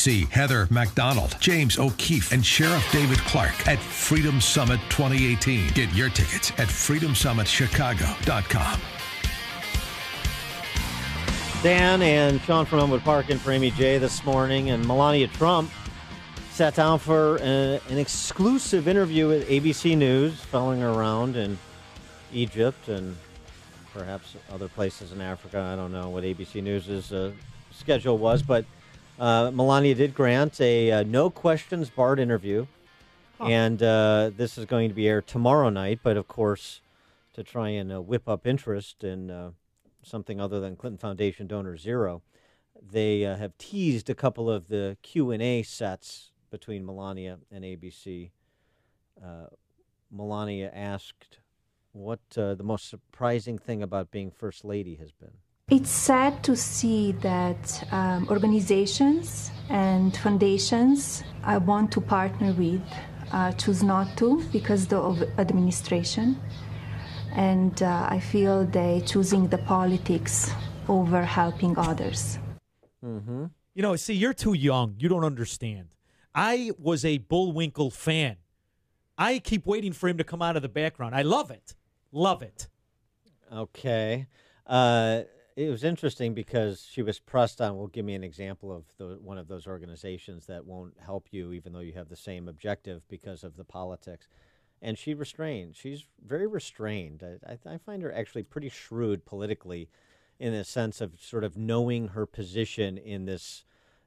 Heather McDonald, James O'Keefe, and Sheriff David Clarke at Freedom Summit 2018. Get your tickets at freedomsummitchicago.com. Dan and Sean from Elmwood Park and for Amy J this morning, and Melania Trump sat down for a, an exclusive interview with ABC News, following her around in Egypt and perhaps other places in Africa. I don't know what ABC News's uh, schedule was, but uh, Melania did grant a uh, no questions barred interview, huh. and uh, this is going to be aired tomorrow night. But of course, to try and uh, whip up interest in uh, something other than Clinton Foundation donor zero, they have teased a couple of the Q and A sets between Melania and ABC. Melania asked what the most surprising thing about being first lady has been. It's sad to see that um, organizations and foundations I want to partner with uh, choose not to because of administration. And uh, I feel they choosing the politics over helping others. Mm-hmm. You know, see, you're too young. You don't understand. I was a Bullwinkle fan. I keep waiting for him to come out of the background. I love it. Love it. Okay. Uh, it was interesting because she was pressed on. Well, give me an example of the, one of those organizations that won't help you, even though you have the same objective because of the politics. And she restrained. She's very restrained. I, I, find her actually pretty shrewd politically, in the sense of sort of knowing her position in this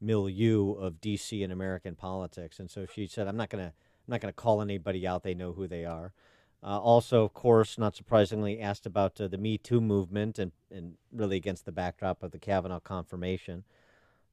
milieu of D.C. and American politics. And so she said, "I'm not to." I'm not going to call anybody out. They know who they are. Uh, also, of course, not surprisingly, asked about uh, the Me Too movement and, and really against the backdrop of the Kavanaugh confirmation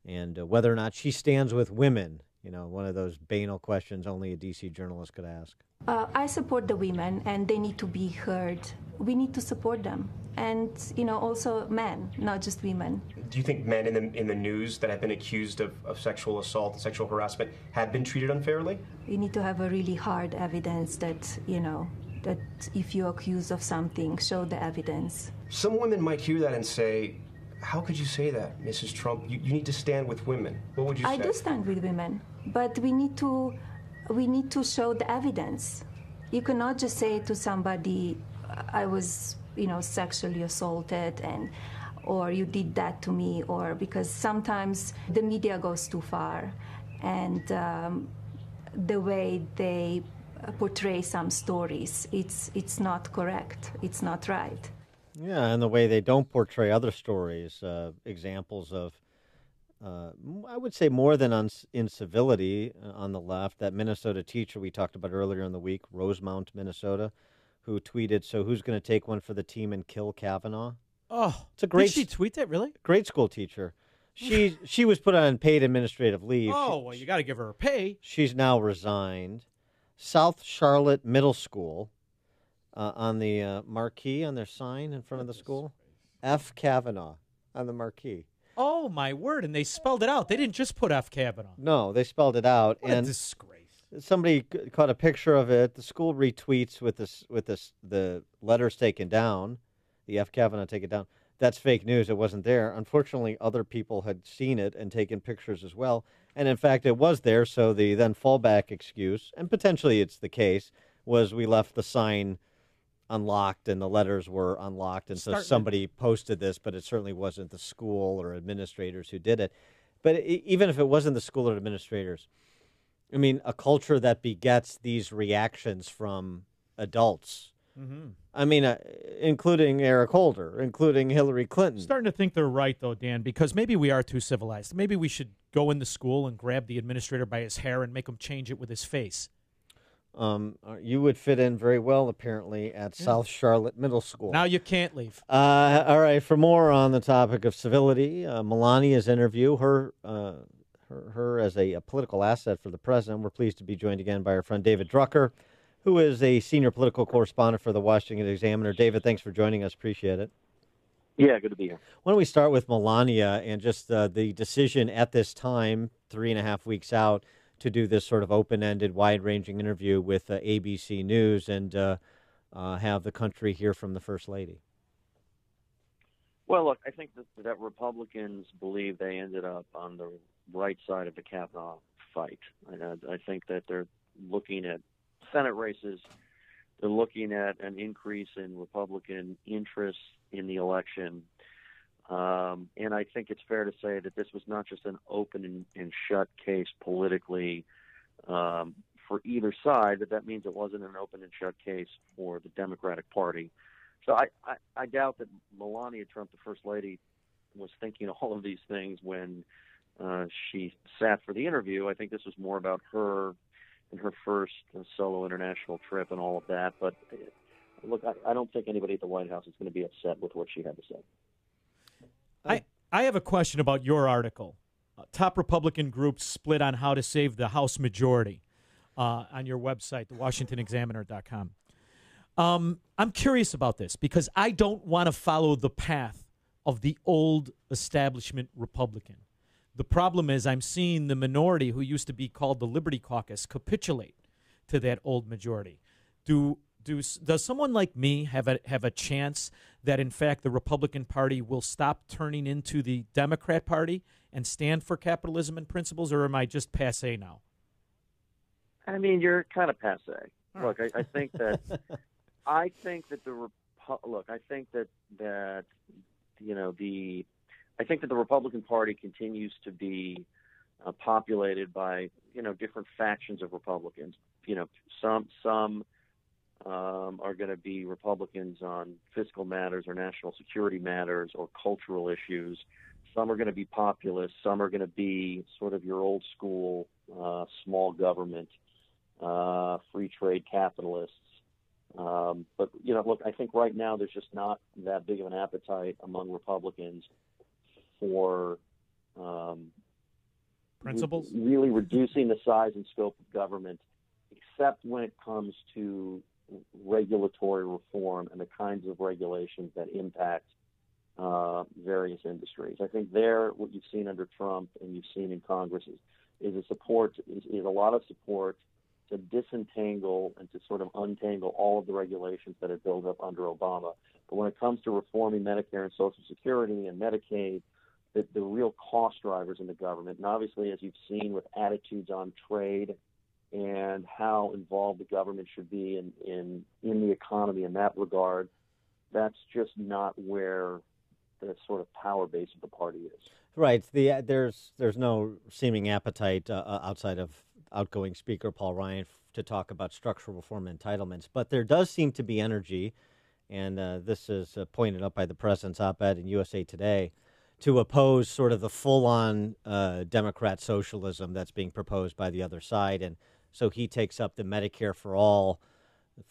and uh, whether or not she stands with women. You know, one of those banal questions only a DC journalist could ask. Uh, I support the women, and they need to be heard. We need to support them, and you know, also men, not just women. Do you think men in the in the news that have been accused of, of sexual assault and sexual harassment have been treated unfairly? You need to have a really hard evidence that you know that if you're accused of something, show the evidence. Some women might hear that and say, How could you say that, Mrs. Trump? You, you need to stand with women. What would you I say? I do stand with women, but we need to we need to show the evidence. You cannot just say to somebody, I was, you know, sexually assaulted and or you did that to me, or because sometimes the media goes too far, and um, the way they portray some stories. It's it's not correct. It's not right. Yeah, and the way they don't portray other stories, uh, examples of, uh, I would say more than on incivility uh, on the left. That Minnesota teacher we talked about earlier in the week, Rosemount, Minnesota, who tweeted, "So who's going to take one for the team and kill Kavanaugh?" Oh, it's a great. Did she tweet that really? Great school teacher. She she was put on paid administrative leave. Oh she, well, you got to give her a pay. She's now resigned. South Charlotte Middle School uh, on the uh, marquee on their sign in front of the school. F. Kavanaugh on the marquee. Oh my word! And they spelled it out. They didn't just put F. Kavanaugh. No, they spelled it out. What and a disgrace! Somebody caught a picture of it. The school retweets with this with this the letters taken down, the F. Kavanaugh taken down. That's fake news. It wasn't there. Unfortunately, other people had seen it and taken pictures as well. And in fact, it was there. So the then fallback excuse, and potentially it's the case, was we left the sign unlocked and the letters were unlocked. And so somebody posted this, but it certainly wasn't the school or administrators who did it. But it, even if it wasn't the school or administrators, I mean, a culture that begets these reactions from adults. Mm-hmm. I mean, uh, including Eric Holder, including Hillary Clinton. starting to think they're right, though, Dan, because maybe we are too civilized. Maybe we should go in the school and grab the administrator by his hair and make him change it with his face. Um, uh, you would fit in very well, apparently, at yeah. South Charlotte Middle School. Now you can't leave. Uh, all right. For more on the topic of civility, uh, Melania's interview, her, uh, her, her as a, a, political asset for the president. We're pleased to be joined again by our friend David Drucker, who is a senior political correspondent for the Washington Examiner. David, thanks for joining us. Appreciate it. Yeah, good to be here. Why don't we start with Melania and just uh, the decision at this time, three and a half weeks out, to do this sort of open-ended, wide-ranging interview with uh, ABC News and uh, uh, have the country hear from the First Lady? Well, look, I think that, that Republicans believe they ended up on the right side of the Kavanaugh fight. I, I think that they're looking at Senate races. They're looking at an increase in Republican interest in the election. Um, and I think it's fair to say that this was not just an open and, and shut case politically um, for either side, that that means it wasn't an open and shut case for the Democratic Party. So I, I, I doubt that Melania Trump, the First Lady, was thinking all of these things when uh, she sat for the interview. I think this was more about her and her first solo international trip and all of that. But uh, look, I, I don't think anybody at the White House is going to be upset with what she had to say. I, I have a question about your article. Uh, top Republican groups split on how to save the House majority uh, on your website, thewashingtonexaminer.com. Um, I'm curious about this because I don't want to follow the path of the old establishment Republican. The problem is, I'm seeing the minority who used to be called the Liberty Caucus capitulate to that old majority. Do do does someone like me have a have a chance that in fact the Republican Party will stop turning into the Democrat Party and stand for capitalism and principles, or am I just passe now? I mean, you're kind of passe. Look, I, I think that I think that the Repu- look, I think that that you know the I think that the Republican Party continues to be uh, populated by you know different factions of Republicans. You know, some some um, are going to be Republicans on fiscal matters or national security matters or cultural issues. Some are going to be populist. Some are going to be sort of your old school uh, small government, uh, free trade capitalists. Um, but you know, look, I think right now there's just not that big of an appetite among Republicans for um, principles, re- really reducing the size and scope of government, except when it comes to regulatory reform and the kinds of regulations that impact uh, various industries. I think there, what you've seen under Trump and you've seen in Congress is, is a support, is, is a lot of support to disentangle and to sort of untangle all of the regulations that had built up under Obama. But when it comes to reforming Medicare and Social Security and Medicaid, the, the real cost drivers in the government, and obviously, as you've seen with attitudes on trade and how involved the government should be in, in, in the economy in that regard, that's just not where the sort of power base of the party is. Right. The uh, there's there's no seeming appetite uh, uh outside of outgoing Speaker Paul Ryan to talk about structural reform entitlements, but there does seem to be energy, and uh, this is uh, pointed out by the president's op-ed in USA Today to oppose sort of the full-on uh, Democrat socialism that's being proposed by the other side, and so he takes up the Medicare for all.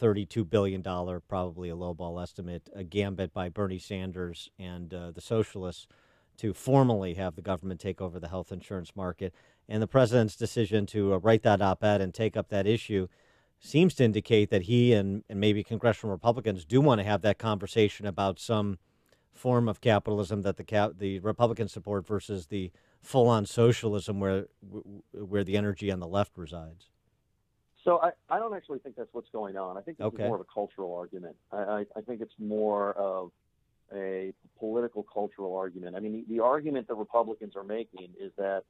$32 billion, probably a lowball estimate, a gambit by Bernie Sanders and uh, the socialists to formally have the government take over the health insurance market. And the president's decision to uh, write that op ed and take up that issue seems to indicate that he and, and maybe congressional Republicans do want to have that conversation about some form of capitalism that the cap- the Republicans support versus the full on socialism where where the energy on the left resides. So I, I don't actually think that's what's going on. I think this Okay. is more of a cultural argument. I, I, I think it's more of a political cultural argument. I mean, the, the argument that Republicans are making is that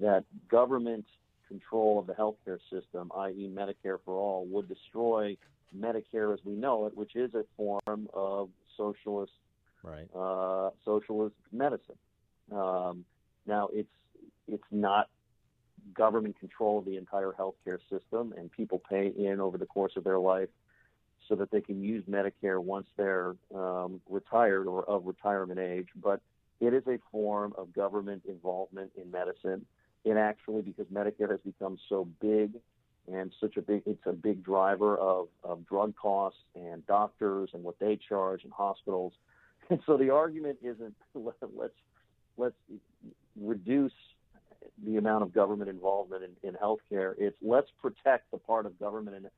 that government control of the healthcare system, i.e., Medicare for all, would destroy Medicare as we know it, which is a form of socialist Right. uh, socialist medicine. Um, now, it's it's not government control of the entire healthcare system, and people pay in over the course of their life so that they can use Medicare once they're um, retired or of retirement age. But it is a form of government involvement in medicine. And actually, because Medicare has become so big and such a big, it's a big driver of, of drug costs and doctors and what they charge and hospitals. And so the argument isn't let's let's reduce the amount of government involvement in, in healthcare. It's let's protect the part of government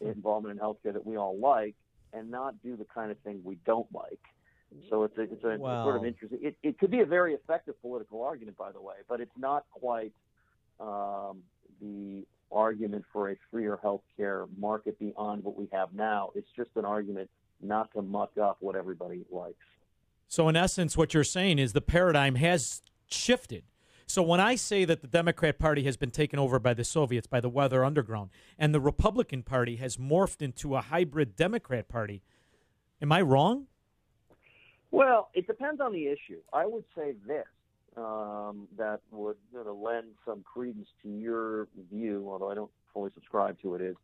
in, involvement in healthcare that we all like, and not do the kind of thing we don't like. So it's a, it's a sort of interesting. It, it could be a very effective political argument, by the way, but it's not quite um, the argument for a freer healthcare market beyond what we have now. It's just an argument not to muck up what everybody likes. So, in essence, what you're saying is the paradigm has shifted So when I say that the Democrat Party has been taken over by the Soviets, by the Weather Underground, and the Republican Party has morphed into a hybrid Democrat Party, am I wrong? Well, it depends on the issue. I would say this um, that would you know, lend some credence to your view, although I don't fully subscribe to it, is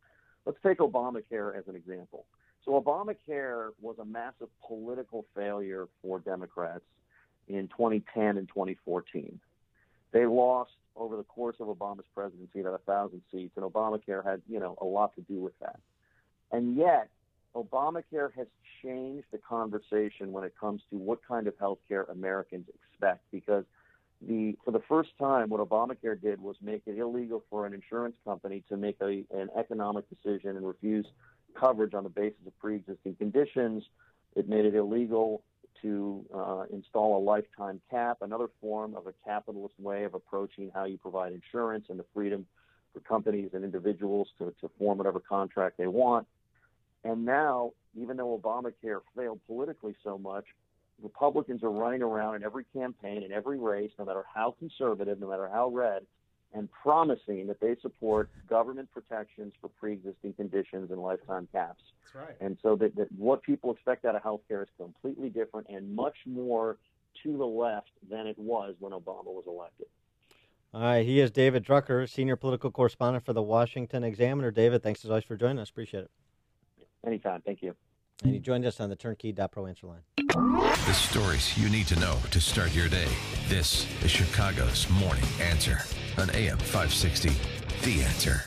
let's take Obamacare as an example. So Obamacare was a massive political failure for Democrats in 2010 and 2014. They lost over the course of Obama's presidency about a thousand seats, and Obamacare had you know a lot to do with that. And yet, Obamacare has changed the conversation when it comes to what kind of health care Americans expect because the for the first time what Obamacare did was make it illegal for an insurance company to make a, an economic decision and refuse coverage on the basis of pre-existing conditions. It made it illegal to uh, install a lifetime cap, another form of a capitalist way of approaching how you provide insurance and the freedom for companies and individuals to, to form whatever contract they want. And now, even though Obamacare failed politically so much, Republicans are running around in every campaign, in every race, no matter how conservative, no matter how red, and promising that they support government protections for pre-existing conditions and lifetime caps. That's right. And so that, that what people expect out of healthcare is completely different and much more to the left than it was when Obama was elected. All right, he is David Drucker, senior political correspondent for the Washington Examiner. David, thanks as always for joining us. Appreciate it. Anytime. Thank you. And he joined us on the Turnkey.pro answer line. The stories you need to know to start your day. This is Chicago's Morning Answer on AM 560. The Answer.